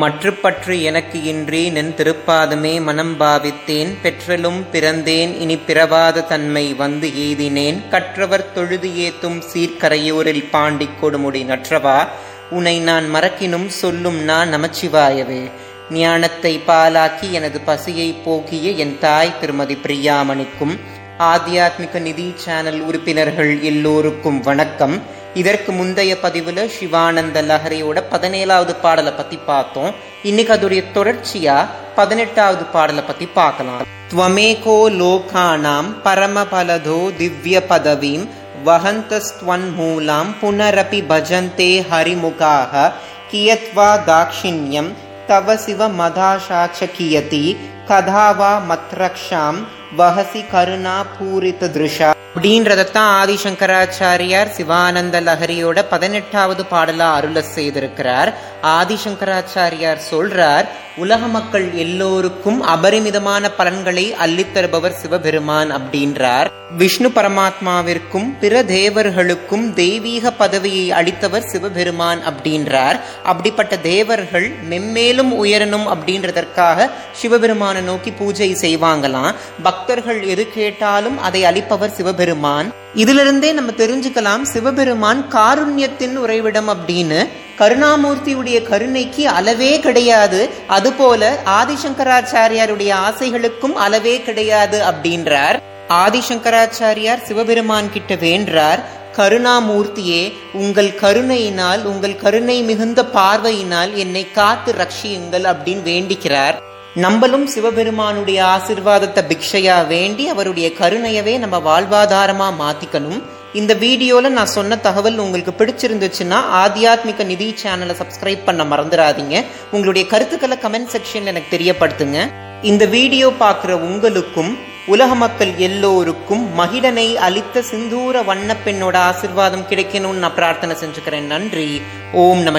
மற்றுப்பற்று எனக்கு இன்றி நின் திருப்பாதமே மனம் பாவித்தேன் பெற்றலும் பிறந்தேன் இனி பிறவாத தன்மை வந்து எய்தினேன் கற்றவர் தொழுது ஏத்தும் சீர்கரையோரில் பாண்டி கொடுமுடி நற்றவா? உனை நான் மறக்கினும் சொல்லும் நான் நமச்சிவாயவே. ஞானத்தை பாலாக்கி எனது பசியை போக்கிய என் தாய் திருமதி பிரியாமணிக்கும் ஆத்தியாத்மிக நிதி சேனல் உறுப்பினர்கள் எல்லோருக்கும் வணக்கம். இதற்கு முந்தைய பதிவுல சிவானந்த லஹரியோட பதினேழாவது பாடலை பத்தி பார்த்தோம் இன்னைக்கு அதோடைய தொடர்ச்சியா பதினெட்டாவது பாடலை பத்தி பார்க்கலாம் துவமேகோ லோகானாம் பரமபலதோ திவ்ய பதவீம் வஹந்தஸ்த்வன்மூலாம் புனரபி பஜந்தே ஹரிமுகாக கியத்வா தாக்ஷிண்யம் தவ சிவ மதாஷாச்ச கியதி கதாவா மத்ரக்ஷாம் வஹசி கருணா பூரித்த திருஷா. அப்படின்றதத்தான் ஆதிசங்கராச்சாரியார் சிவானந்த லஹரியோட பதினெட்டாவது பாடலா அருள செய்திருக்கிறார். ஆதிசங்கராச்சாரியார் சொல்றார் உலக மக்கள் எல்லோருக்கும் அபரிமிதமான பலன்களை அள்ளித்தருபவர் சிவபெருமான் அப்படின்றார். விஷ்ணு பரமாத்மாவிற்கும் பிற தேவர்களுக்கும் தெய்வீக பதவியை அளித்தவர் சிவபெருமான் அப்படின்றார். அப்படிப்பட்ட தேவர்கள் மெம்மேலும் உயரணும் அப்படின்றதற்காக சிவபெருமானை நோக்கி பூஜை செய்வாங்களாம். பக்தர்கள் எது கேட்டாலும் அதை அளிப்பவர் சிவபெருமான். இதிலிருந்தே நம்ம தெரிஞ்சுக்கலாம் சிவபெருமான் காருண்யத்தின் உறைவிடம் அப்படின்னு கருணாமூர்த்தியுடைய கருணைக்கு அளவே கிடையாது. அதுபோல ஆதிசங்கராச்சாரியாருடைய ஆசைகளுக்கும் அளவே கிடையாது அப்படின்றார். ஆதிசங்கராச்சாரியார் சிவபெருமான் கிட்ட வேண்டார் கருணாமூர்த்தியே உங்கள் கருணையினால் உங்கள் கருணை மிகுந்த பார்வையினால் என்னை காத்து ரட்சியுங்கள் அப்படின்னு வேண்டிக்கிறார். நம்மளும் சிவபெருமானுடைய ஆசிர்வாதத்தை பிக்ஷையா வேண்டி அவருடைய கருணையவே நம்ம வாழ்வாதாரமா மாத்திக்கணும். இந்த வீடியோல நான் சொன்ன தகவல் உங்களுக்கு பிடிச்சிருந்துச்சுன்னா ஆத்தியாத்மிக நிதி சேனலை சப்ஸ்கிரைப் பண்ண மறந்துடாதீங்க. உங்களுடைய கருத்துக்களை கமெண்ட் செக்ஷன்ல எனக்கு தெரியப்படுத்துங்க. இந்த வீடியோ பார்க்குற உங்களுக்கும் உலக மக்கள் எல்லோருக்கும் மகிழனை அளித்த சிந்தூர வண்ண பெண்ணோட ஆசிர்வாதம் கிடைக்கணும்னு நான் பிரார்த்தனை செஞ்சுக்கிறேன். நன்றி. ஓம் நம